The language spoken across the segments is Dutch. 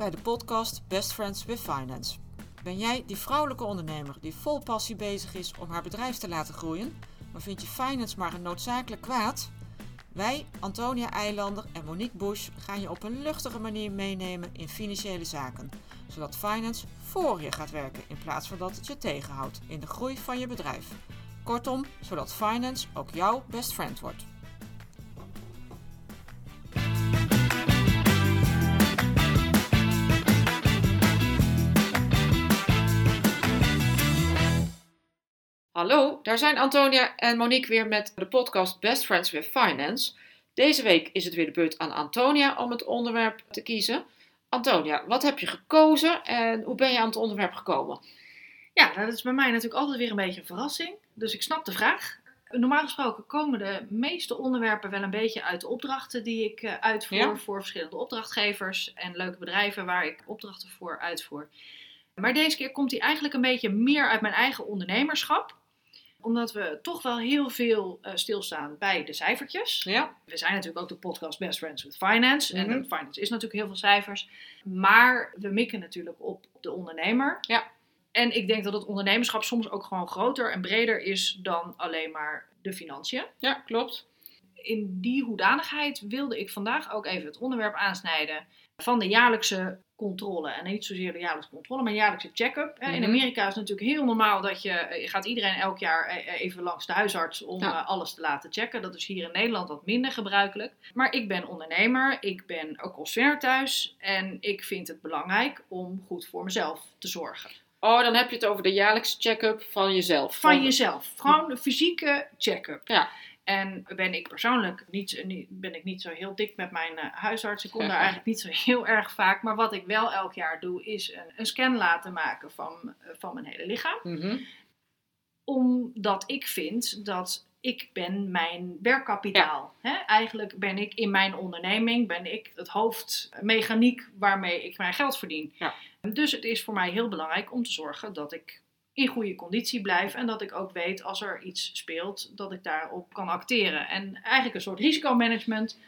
bij de podcast Best Friends with Finance. Ben jij die vrouwelijke ondernemer die vol passie bezig is om haar bedrijf te laten groeien, maar vind je finance maar een noodzakelijk kwaad? Wij, Antonia Eilander en Monique Bush, gaan je op een luchtige manier meenemen in financiële zaken, zodat finance voor je gaat werken in plaats van dat het je tegenhoudt in de groei van je bedrijf. Kortom, zodat finance ook jouw best friend wordt. Hallo, daar zijn Antonia en Monique weer met de podcast Best Friends with Finance. Deze week is het weer de beurt aan Antonia om het onderwerp te kiezen. Antonia, wat heb je gekozen en hoe ben je aan het onderwerp gekomen? Ja, dat is bij mij natuurlijk altijd weer een beetje een verrassing. Dus ik snap de vraag. Normaal gesproken komen de meeste onderwerpen wel een beetje uit de opdrachten die ik eh, uitvoer Ja. voor verschillende opdrachtgevers en leuke bedrijven waar ik opdrachten voor uitvoer. Maar deze keer komt hij eigenlijk een beetje meer uit mijn eigen ondernemerschap omdat we toch wel heel veel eh, stilstaan bij de cijfertjes. Ja, We zijn natuurlijk ook de podcast Best Friends with Finance. Mhm. En finance is natuurlijk heel veel cijfers. Maar we mikken natuurlijk op de ondernemer. Ja. En ik denk dat het ondernemerschap soms ook gewoon groter en breder is dan alleen maar de financiën. ja klopt. In die hoedanigheid wilde ik vandaag ook even het onderwerp aansnijden van de jaarlijkse controle. En niet zozeer de jaarlijkse controle, maar jaarlijkse check-up. In Mhm. Amerika is het natuurlijk heel normaal dat je, je gaat iedereen elk jaar eh, even langs de huisarts om Ja. eh, alles te laten checken. Dat is hier in Nederland wat minder gebruikelijk. Maar ik ben ondernemer, ik ben ook consument thuis en ik vind het belangrijk om goed voor mezelf te zorgen. Oh, dan heb je het over de jaarlijkse check-up van jezelf. Van jezelf. Gewoon een fysieke check-up. Ja. En ben ik persoonlijk niet, niet- ben ik niet zo heel dik met mijn eh, huisarts. Ik kom daar eigenlijk niet zo heel erg vaak. Maar wat ik wel elk jaar doe, is een, een scan laten maken van, eh, van mijn hele lichaam. Mhm. Omdat ik vind dat ik ben mijn werkkapitaal. Hè? Eigenlijk ben ik in mijn onderneming ben ik het hoofdmechaniek waarmee ik mijn geld verdien. Ja. Dus het is voor mij heel belangrijk om te zorgen dat ik in goede conditie blijf en dat ik ook weet als er iets speelt dat ik daarop kan acteren. En eigenlijk een soort risicomanagement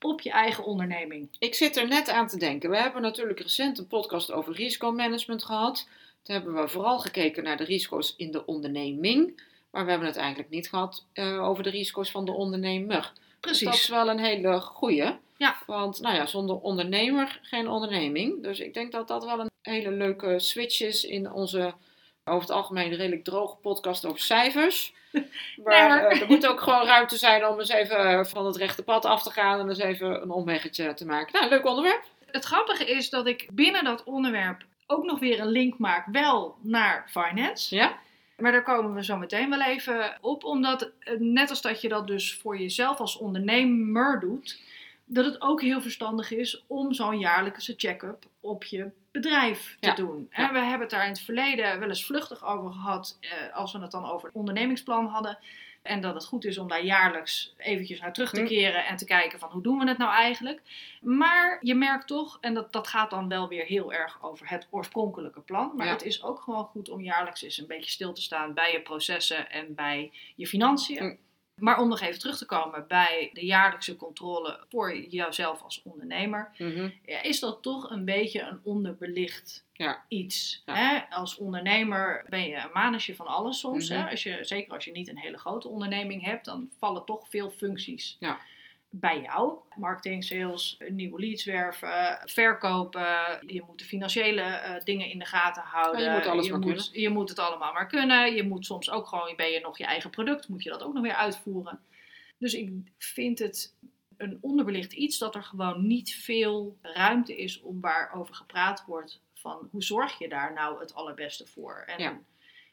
op je eigen onderneming. Ik zit er net aan te denken. We hebben natuurlijk recent een podcast over risicomanagement gehad. Toen hebben we vooral gekeken naar de risico's in de onderneming. Maar we hebben het eigenlijk niet gehad eh, over de risico's van de ondernemer. Dus dat is Precies. wel een hele goeie. Ja. Want nou ja, zonder ondernemer geen onderneming. Dus ik denk dat dat wel een hele leuke switch is in onze over het algemeen redelijk droge podcast over cijfers. Maar maar- eh, er moet ook gewoon ruimte zijn om eens even eh, van het rechte pad af te gaan en eens even een omweggetje te maken. Nou, leuk onderwerp. Het grappige is dat ik binnen dat onderwerp ook nog weer een link maak, wel naar finance. Ja? Maar daar komen we zo meteen wel even op, omdat eh, net als dat je dat dus voor jezelf als ondernemer doet, dat het ook heel verstandig is om zo'n jaarlijkse check-up op je bedrijf te Ja. doen. Ja. En we hebben het daar in het verleden wel eens vluchtig over gehad, eh, als we het dan over het ondernemingsplan hadden. En dat het goed is om daar jaarlijks eventjes naar terug te Hm. keren en te kijken van hoe doen we het nou eigenlijk. Maar je merkt toch, en dat, dat gaat dan wel weer heel erg over het oorspronkelijke plan. Maar Ja. het is ook gewoon goed om jaarlijks eens een beetje stil te staan bij je processen en bij je financiën. Maar om nog even terug te komen bij de jaarlijkse controle voor jouzelf als ondernemer, Mhm. ja, is dat toch een beetje een onderbelicht Ja. iets. Ja. Hè? Als ondernemer ben je een manusje van alles soms. Mhm. hè? Als je, zeker als je niet een hele grote onderneming hebt, dan vallen toch veel functies Ja. Bij jou. Marketing, sales, nieuwe leads werven, verkopen. Je moet de financiële eh, dingen in de gaten houden. Ja, je moet alles maar moet, je moet het allemaal maar kunnen. Je moet soms ook gewoon, ben je nog je eigen product, moet je dat ook nog weer uitvoeren. Dus ik vind het een onderbelicht iets dat er gewoon niet veel ruimte is om waarover gepraat wordt van hoe zorg je daar nou het allerbeste voor. En Ja.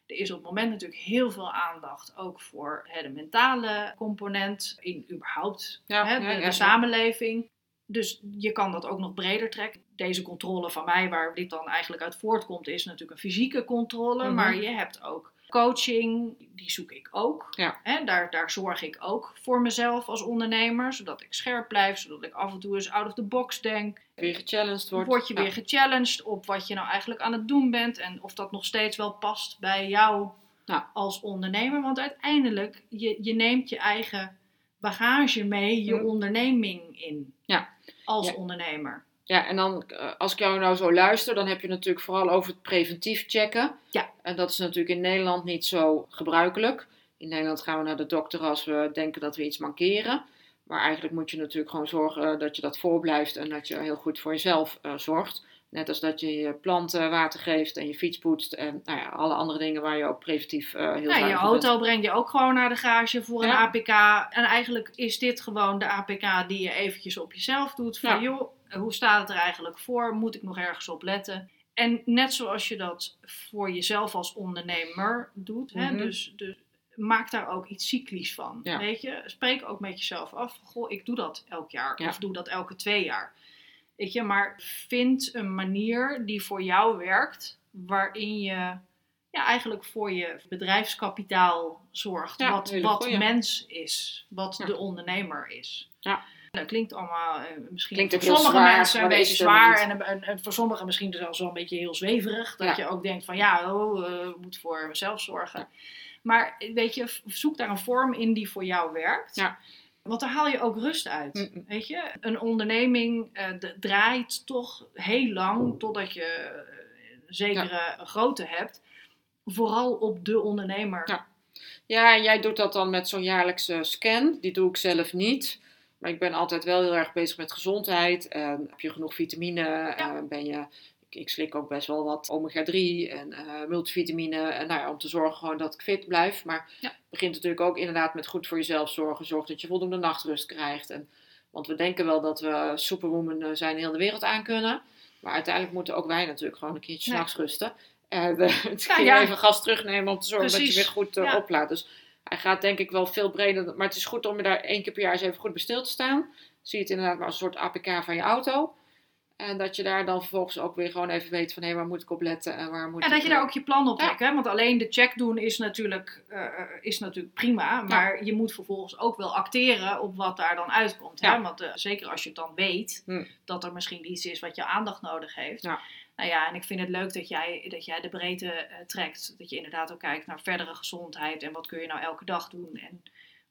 Er is op het moment natuurlijk heel veel aandacht ook voor hè, de mentale component in überhaupt Ja, hè, de, ja, de samenleving. Dus je kan dat ook nog breder trekken. Deze controle van mij, waar dit dan eigenlijk uit voortkomt, is natuurlijk een fysieke controle. Mhm. Maar je hebt ook coaching, die zoek ik ook. Ja. Hè, daar, daar zorg ik ook voor mezelf als ondernemer, zodat ik scherp blijf, zodat ik af en toe eens out of the box denk. Weer gechallenged wordt. Word je Ja. weer gechallenged op wat je nou eigenlijk aan het doen bent en of dat nog steeds wel past bij jou als ondernemer. Want uiteindelijk, je, je neemt je eigen bagage mee je onderneming in Ja. als Ja. ondernemer. Ja, en dan eh, als ik jou nou zo luister, dan heb je natuurlijk vooral over het preventief checken. Ja. En dat is natuurlijk in Nederland niet zo gebruikelijk. In Nederland gaan we naar de dokter als we denken dat we iets mankeren. Maar eigenlijk moet je natuurlijk gewoon zorgen dat je dat voorblijft en dat je heel goed voor jezelf eh, zorgt. Net als dat je je planten water geeft en je fiets poetst en nou ja, alle andere dingen waar je ook preventief eh, heel Ja, je auto bent. breng je ook gewoon naar de garage voor een. APK. En eigenlijk is dit gewoon de APK die je eventjes op jezelf doet. Van Ja. joh, hoe staat het er eigenlijk voor? Moet ik nog ergens op letten? En net zoals je dat voor jezelf als ondernemer doet. hè, Mhm. dus, dus maak daar ook iets cyclisch van. Ja. Weet je? Spreek ook met jezelf af. Goh, ik doe dat elk jaar. Ja. Of doe dat elke twee jaar. Weet je, maar vind een manier die voor jou werkt. Waarin je ja, eigenlijk voor je bedrijfskapitaal zorgt. Ja, wat wat mens is. Wat de ondernemer is. Ja. Dat klinkt allemaal eh, misschien Klinkt voor sommige zwaar, mensen een beetje zwaar. En, en, en voor sommigen misschien zelfs wel een beetje heel zweverig. Dat Ja. je ook denkt van ja, oh, eh, moet voor mezelf zorgen. Maar weet je, zoek daar een vorm in die voor jou werkt. Ja. Want daar haal je ook rust uit. Weet je, een onderneming eh, draait toch heel lang totdat je een zekere grootte hebt. Vooral op de ondernemer. Ja. Ja, en jij doet dat dan met zo'n jaarlijkse scan. Die doe ik zelf niet. Maar ik ben altijd wel heel erg bezig met gezondheid. En heb je genoeg vitamine? Ja. Eh, ben je, ik, ik slik ook best wel wat omega-3 en eh, multivitamine. En nou ja, om te zorgen gewoon dat ik fit blijf. Maar Ja. het begint natuurlijk ook inderdaad met goed voor jezelf zorgen. Zorg dat je voldoende nachtrust krijgt. En, want we denken wel dat we superwoman eh, zijn heel de wereld aan kunnen. Maar uiteindelijk moeten ook wij natuurlijk gewoon een keertje s'nachts rusten. En uh, het Nou ja. even gas terugnemen om te zorgen dat je weer goed Ja. oplaadt. Dus hij gaat denk ik wel veel breder. Maar het is goed om je daar één keer per jaar eens even goed bij stil te staan. Zie je het inderdaad maar als een soort APK van je auto. En dat je daar dan vervolgens ook weer gewoon even weet van hé, waar moet ik op letten en waar moet En ik... dat je daar eh, ook je plan op Ja. trekt. Hè? Want alleen de check doen is natuurlijk, eh, is natuurlijk prima. Maar je moet vervolgens ook wel acteren op wat daar dan uitkomt. Hè? Ja. Want eh, zeker als je het dan weet Hm. dat er misschien iets is wat je aandacht nodig heeft. Nou ja, en ik vind het leuk dat jij, dat jij de breedte eh, trekt. Dat je inderdaad ook kijkt naar verdere gezondheid. En wat kun je nou elke dag doen. En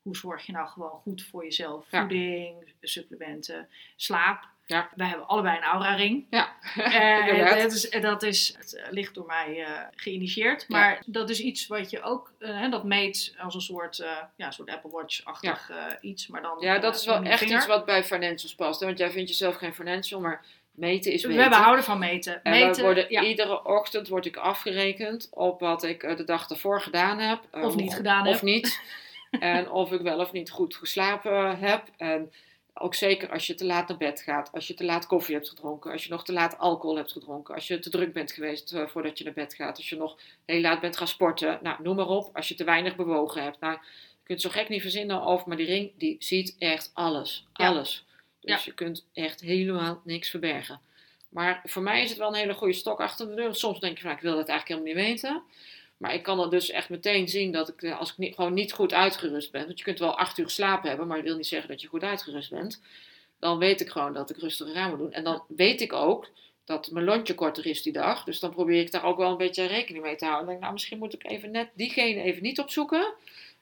hoe zorg je nou gewoon goed voor jezelf. Ja. Voeding, supplementen, slaap. Ja. Wij hebben allebei een aura-ring. Ja, Eh, dat, is, dat is, het ligt door mij eh, geïnitieerd. Maar dat is iets wat je ook, hè, dat meet als een soort, ja, soort Apple Watch-achtig iets. Maar dan, Ja, dat is wel echt vinger. iets wat bij financials past. Hè? Want jij vindt jezelf geen financial, maar meten is We houden van meten. En we worden, ja, iedere ochtend word ik afgerekend op wat ik eh, de dag ervoor gedaan heb. Eh, Of niet gedaan Of heb. niet. en of ik wel of niet goed geslapen heb. En ook zeker als je te laat naar bed gaat. Als je te laat koffie hebt gedronken. Als je nog te laat alcohol hebt gedronken. Als je te druk bent geweest eh, voordat je naar bed gaat. Als je nog heel laat bent gaan sporten. Nou, noem maar op. Als je te weinig bewogen hebt. Nou, je kunt zo gek niet verzinnen of, maar die ring die ziet echt alles. Ja. Dus je kunt echt helemaal niks verbergen. Maar voor mij is het wel een hele goede stok achter de deur. Soms denk je van, ik wil dat eigenlijk helemaal niet weten. Maar ik kan er dus echt meteen zien dat ik, eh, als ik niet, gewoon niet goed uitgerust ben. Want je kunt wel acht uur slapen hebben, maar dat wil niet zeggen dat je goed uitgerust bent. Dan weet ik gewoon dat ik rustiger aan moet doen. En dan weet ik ook dat mijn lontje korter is die dag. Dus dan probeer ik daar ook wel een beetje rekening mee te houden. Dan denk ik, nou, misschien moet ik even net diegene even niet opzoeken.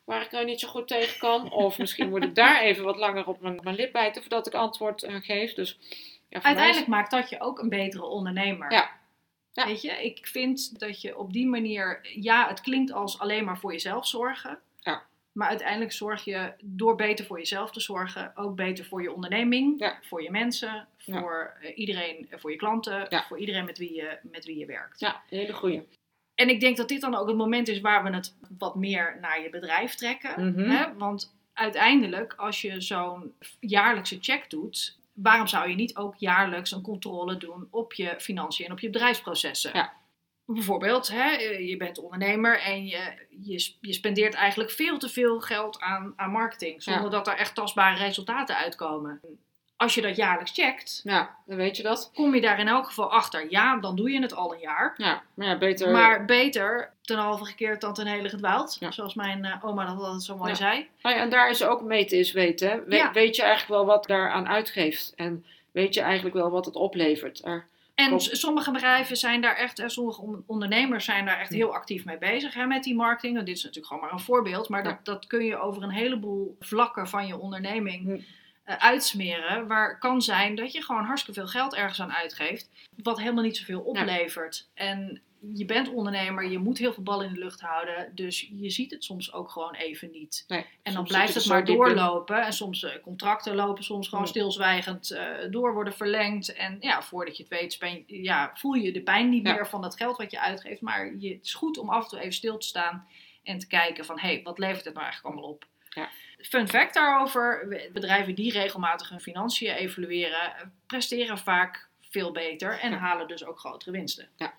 Waar ik nou niet zo goed tegen kan. Of misschien moet ik daar even wat langer op mijn, mijn lip bijten voordat ik antwoord eh, geef. Dus ja, is- Uiteindelijk maakt dat je ook een betere ondernemer. Ja. Ja. Weet je, ik vind dat je op die manier, ja, het klinkt als alleen maar voor jezelf zorgen. Ja. Maar uiteindelijk zorg je door beter voor jezelf te zorgen, ook beter voor je onderneming, Ja. voor je mensen, voor eh, iedereen, eh, voor je klanten, Ja. voor iedereen met wie je, met wie je werkt. Ja, hele goeie. En ik denk dat dit dan ook het moment is waar we het wat meer naar je bedrijf trekken. Mhm. Hè? Want uiteindelijk, als je zo'n jaarlijkse check doet, waarom zou je niet ook jaarlijks een controle doen op je financiën en op je bedrijfsprocessen? Ja. Bijvoorbeeld, hè, je bent ondernemer en je, je, je spendeert eigenlijk veel te veel geld aan, aan marketing, zonder Ja. dat er echt tastbare resultaten uitkomen. Als je dat jaarlijks checkt, Ja, dan weet je dat. kom je daar in elk geval achter. Ja, dan doe je het al een jaar. Ja, maar ja, beter... Maar beter ten halve gekeerd dan ten hele gedwaald. Ja. Zoals mijn eh, oma dat altijd zo mooi Ja. zei. Nou ja, en daar is ook meten is weten. We-. Weet je eigenlijk wel wat daaraan uitgeeft? En weet je eigenlijk wel wat het oplevert? Er, En sommige bedrijven zijn daar echt, en sommige on- ondernemers zijn daar echt heel actief mee bezig hè, met die marketing. En dit is natuurlijk gewoon maar een voorbeeld. Maar dat, dat kun je over een heleboel vlakken van je onderneming Eh, uitsmeren. Waar kan zijn dat je gewoon hartstikke veel geld ergens aan uitgeeft. Wat helemaal niet zoveel oplevert. En je bent ondernemer, je moet heel veel ballen in de lucht houden. Dus je ziet het soms ook gewoon even niet. Nee, En dan blijft het maar in. doorlopen. En soms eh, contracten lopen soms gewoon stilzwijgend eh, door, worden verlengd. En ja, voordat je het weet, ja, voel je de pijn niet Ja. meer van dat geld wat je uitgeeft. Maar je, het is goed om af en toe even stil te staan en te kijken van... hé, hey, wat levert het nou eigenlijk allemaal op? Ja. Fun fact daarover, bedrijven die regelmatig hun financiën evalueren... eh, presteren vaak veel beter en Ja. halen dus ook grotere winsten. Ja.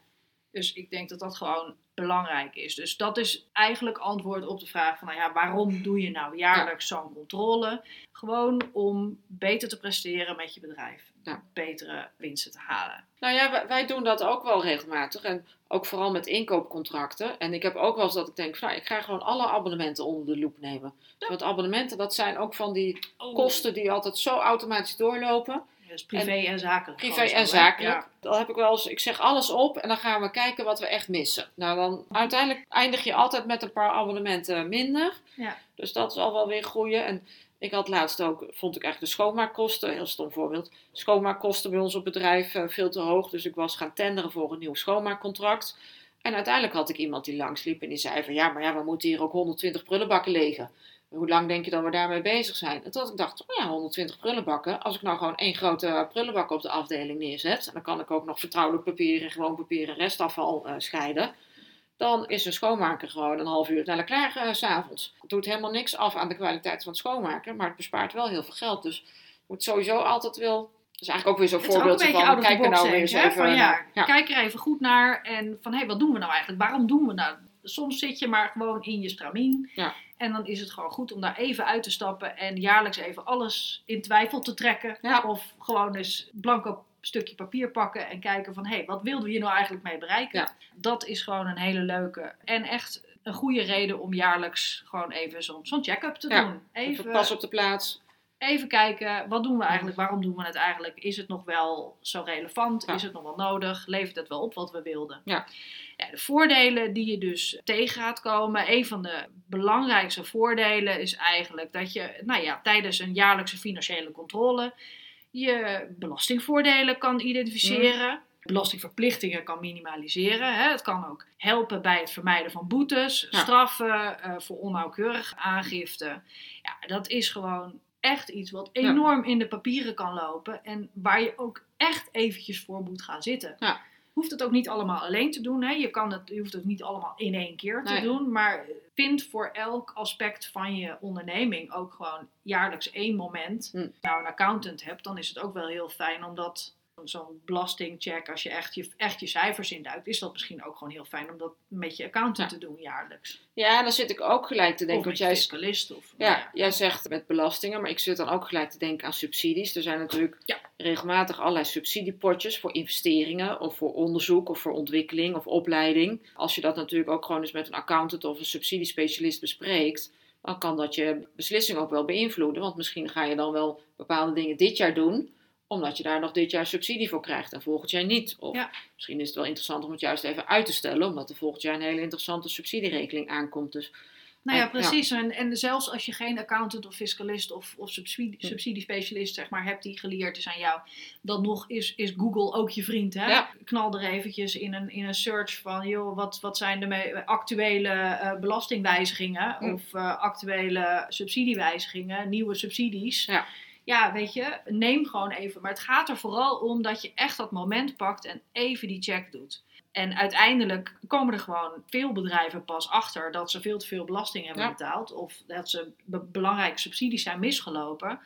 Dus ik denk dat dat gewoon belangrijk is. Dus dat is eigenlijk antwoord op de vraag van, nou ja, waarom doe je nou jaarlijks zo'n controle? Gewoon om beter te presteren met je bedrijf. Ja. Betere winsten te halen. Nou ja, wij, wij doen dat ook wel regelmatig. En ook vooral met inkoopcontracten. En ik heb ook wel eens dat ik denk, van, nou, ik ga gewoon alle abonnementen onder de loep nemen. Want abonnementen, dat zijn ook van die kosten die altijd zo automatisch doorlopen. Dus privé en, zakelijk. Privé en zakelijk. Ja. Dan heb ik wel eens, ik zeg alles op en dan gaan we kijken wat we echt missen. Nou, dan uiteindelijk eindig je altijd met een paar abonnementen minder. Ja. Dus dat is al wel weer groeien. En ik had laatst ook, vond ik eigenlijk de schoonmaakkosten, heel stom voorbeeld. Schoonmaakkosten bij ons op bedrijf eh, veel te hoog. Dus ik was gaan tenderen voor een nieuw schoonmaakcontract. En uiteindelijk had ik iemand die langsliep en die zei van ja, maar ja, we moeten hier ook 120 prullenbakken legen. Hoe lang denk je dat we daarmee bezig zijn? En toen ik dacht, oh ja, 120 prullenbakken. Als ik nou gewoon één grote prullenbak op de afdeling neerzet, dan kan ik ook nog vertrouwelijk papier en gewoon papier en restafval eh, scheiden. Dan is een schoonmaker gewoon een half uur sneller klaar eh, s s'avonds. Het doet helemaal niks af aan de kwaliteit van het schoonmaken, maar het bespaart wel heel veel geld. Dus je moet sowieso altijd wel. Dat is eigenlijk ook weer zo'n voorbeeld van, kijk er nou weer eens even van, ja, naar. Ja. Kijk er even goed naar en van hé, hey, wat doen we nou eigenlijk? Waarom doen we nou? Soms zit je maar gewoon in je stramien. Ja. En dan is het gewoon goed om daar even uit te stappen en jaarlijks even alles in twijfel te trekken. Ja. Of gewoon eens blanco stukje papier pakken en kijken van hé, hey, wat wilden we hier nou eigenlijk mee bereiken? Ja. Dat is gewoon een hele leuke en echt een goede reden om jaarlijks gewoon even zo'n zo'n check-up te Ja. doen. Even pas op de plaats. Even kijken, wat doen we eigenlijk? Waarom doen we het eigenlijk? Is het nog wel zo relevant? Ja. Is het nog wel nodig? Levert het wel op wat we wilden? Ja. Ja, de voordelen die je dus tegen gaat komen. Een van de belangrijkste voordelen is eigenlijk dat je nou ja, tijdens een jaarlijkse financiële controle je belastingvoordelen kan identificeren. Belastingverplichtingen kan minimaliseren. Hè. Het kan ook helpen bij het vermijden van boetes, straffen eh, voor onnauwkeurige aangifte. Ja, dat is gewoon echt iets wat enorm in de papieren kan lopen. En waar je ook echt eventjes voor moet gaan zitten. Ja. Hoeft het ook niet allemaal alleen te doen. Hè? Je, kan het, je hoeft het niet allemaal in één keer te Nee. doen. Maar vind voor elk aspect van je onderneming ook gewoon jaarlijks één moment. Hm. Nou, een accountant hebt, dan is het ook wel heel fijn omdat zo'n belastingcheck, als je echt, je echt je cijfers induikt, is dat misschien ook gewoon heel fijn om dat met je accountant Ja. te doen jaarlijks. Ja, dan zit ik ook gelijk te denken. of jij, fiscalist. Of, ja, ja. jij zegt met belastingen, maar ik zit dan ook gelijk te denken aan subsidies. Er zijn natuurlijk Ja. regelmatig allerlei subsidiepotjes voor investeringen of voor onderzoek of voor ontwikkeling of opleiding. Als je dat natuurlijk ook gewoon eens met een accountant of een subsidiespecialist bespreekt, dan kan dat je beslissing ook wel beïnvloeden. Want misschien ga je dan wel bepaalde dingen dit jaar doen, omdat je daar nog dit jaar subsidie voor krijgt en volgend jaar niet. Of Ja. misschien is het wel interessant om het juist even uit te stellen, omdat er volgend jaar een hele interessante subsidieregeling aankomt. Dus Nou ja, Ja. precies. En, en zelfs als je geen accountant of fiscalist of, of subsidie, Hm. subsidiespecialist zeg maar, hebt die geleerd is aan jou, dan nog is, is Google ook je vriend. Hè? Ja. Knal er eventjes in een, in een search van, joh, wat, wat zijn de actuele eh, belastingwijzigingen Hm. of eh, actuele subsidiewijzigingen, nieuwe subsidies. Ja. Ja, weet je, neem gewoon even. Maar het gaat er vooral om dat je echt dat moment pakt en even die check doet. En uiteindelijk komen er gewoon veel bedrijven pas achter dat ze veel te veel belasting hebben Ja. betaald. Of dat ze be- belangrijke subsidies zijn misgelopen.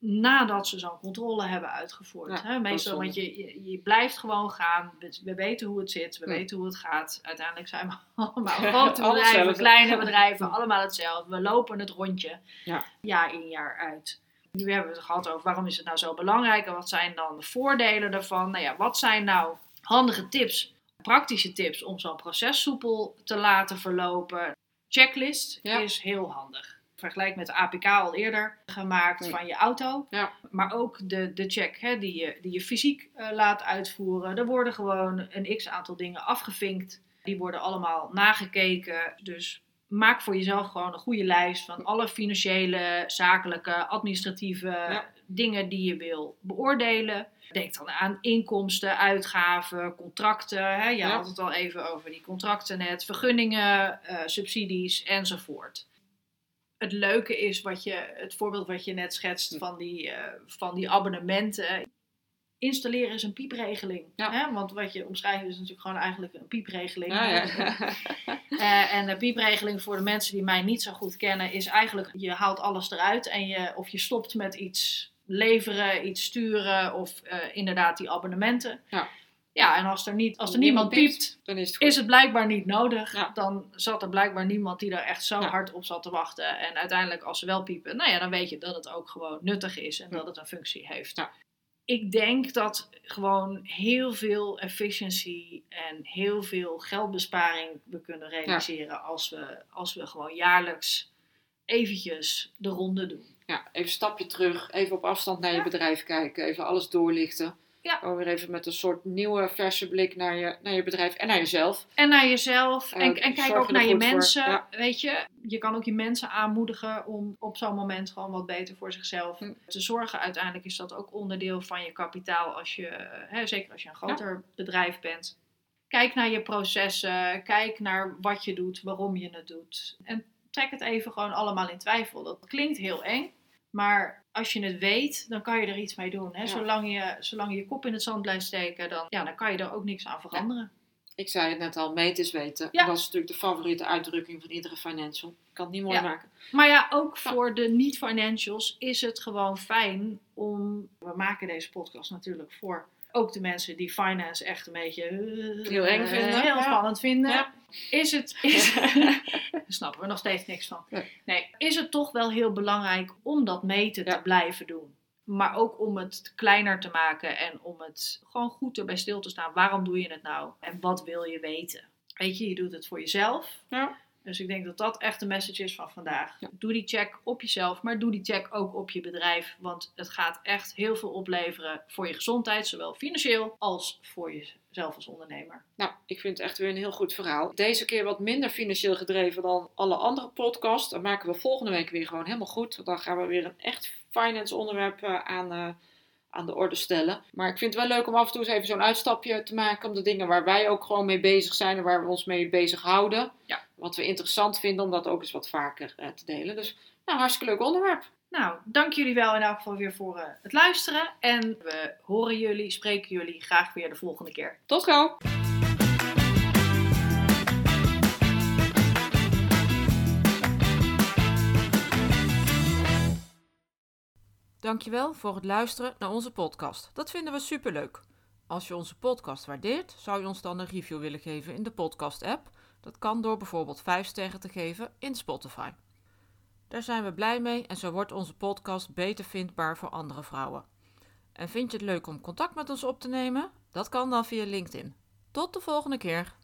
Nadat ze zo'n controle hebben uitgevoerd. Ja, Meestal, want je, je, je blijft gewoon gaan. We, we weten hoe het zit, we Ja. weten hoe het gaat. Uiteindelijk zijn we allemaal grote bedrijven, kleine bedrijven, allemaal hetzelfde. We lopen het rondje Ja. jaar in jaar uit. Nu hebben we het gehad over waarom is het nou zo belangrijk en wat zijn dan de voordelen daarvan. Nou ja, wat zijn nou handige tips, praktische tips om zo'n proces soepel te laten verlopen? Checklist Ja. is heel handig. Vergelijk met de APK al eerder gemaakt Nee. van je auto. Ja. Maar ook de, de check hè, die, je, die je fysiek eh, laat uitvoeren. Er worden gewoon een x aantal dingen afgevinkt. Die worden allemaal nagekeken. Dus maak voor jezelf gewoon een goede lijst van alle financiële, zakelijke, administratieve Ja. dingen die je wil beoordelen. Denk dan aan inkomsten, uitgaven, contracten. Hè? Je Ja. had het al even over die contracten net, vergunningen, eh, subsidies enzovoort. Het leuke is wat je, het voorbeeld wat je net schetst van die, eh, van die abonnementen. Installeren is een piepregeling. Ja. Hè? Want wat je omschrijft is natuurlijk gewoon eigenlijk een piepregeling. Ja, ja. Eh, en de piepregeling voor de mensen die mij niet zo goed kennen is eigenlijk je haalt alles eruit en je, of je stopt met iets leveren, iets sturen of eh, inderdaad die abonnementen. Ja. Ja, en als er, niet, als er Niemand niemand piept. piept, Dan is het goed. is het blijkbaar niet nodig. Ja. Dan zat er blijkbaar niemand die daar echt zo Ja. hard op zat te wachten. En uiteindelijk, als ze wel piepen, nou ja, dan weet je dat het ook gewoon nuttig is en Ja. dat het een functie heeft. Ik denk dat gewoon heel veel efficiency en heel veel geldbesparing we kunnen realiseren als, we, als we gewoon jaarlijks eventjes de ronde doen. Ja, even een stapje terug, even op afstand naar je bedrijf kijken, even alles doorlichten. Ja. Gewoon weer even met een soort nieuwe, verse blik naar je, naar je bedrijf en naar jezelf. En naar jezelf. En, en kijk ook naar je mensen. Ja. Weet je, je kan ook je mensen aanmoedigen om op zo'n moment gewoon wat beter voor zichzelf Hm. te zorgen. Uiteindelijk is dat ook onderdeel van je kapitaal als je, eh, hè, zeker als je een groter bedrijf bent. Kijk naar je processen, kijk naar wat je doet, waarom je het doet. En trek het even gewoon allemaal in twijfel. Dat klinkt heel eng, maar als je het weet, dan kan je er iets mee doen. Hè? Ja. Zolang, je, zolang je je kop in het zand blijft steken, dan, ja, dan kan je er ook niks aan veranderen. Ik zei het net al, meten is weten. Ja. Dat is natuurlijk de favoriete uitdrukking van iedere financial. Ik kan het niet mooi maken. Maar ja, ook voor de niet-financials is het gewoon fijn om. We maken deze podcast natuurlijk voor ook de mensen die finance echt een beetje. eh, Heel eng eh, vinden, Heel ja. spannend vinden. Ja. Is het. Is, daar snappen we nog steeds niks van. Nee. Nee, is het toch wel heel belangrijk om dat meten Ja. te blijven doen. Maar ook om het kleiner te maken en om het gewoon goed erbij stil te staan. Waarom doe je het nou? En wat wil je weten? Weet je, je doet het voor jezelf. Ja. Dus ik denk dat dat echt de message is van vandaag. Ja. Doe die check op jezelf, maar doe die check ook op je bedrijf. Want het gaat echt heel veel opleveren voor je gezondheid, zowel financieel als voor jezelf als ondernemer. Nou, ik vind het echt weer een heel goed verhaal. Deze keer wat minder financieel gedreven dan alle andere podcasts. Dan maken we volgende week weer gewoon helemaal goed. Want dan gaan we weer een echt finance onderwerp eh, aan, eh, aan de orde stellen. Maar ik vind het wel leuk om af en toe eens even zo'n uitstapje te maken. Om de dingen waar wij ook gewoon mee bezig zijn en waar we ons mee bezighouden. Ja. Wat we interessant vinden om dat ook eens wat vaker eh, te delen. Dus nou, hartstikke leuk onderwerp. Nou, dank jullie wel in elk geval weer voor eh, het luisteren. En we horen jullie, spreken jullie graag weer de volgende keer. Tot gauw! Dankjewel voor het luisteren naar onze podcast. Dat vinden we superleuk. Als je onze podcast waardeert, zou je ons dan een review willen geven in de podcast-app. Dat kan door bijvoorbeeld 5 sterren te geven in Spotify. Daar zijn we blij mee en zo wordt onze podcast beter vindbaar voor andere vrouwen. En vind je het leuk om contact met ons op te nemen? Dat kan dan via LinkedIn. Tot de volgende keer.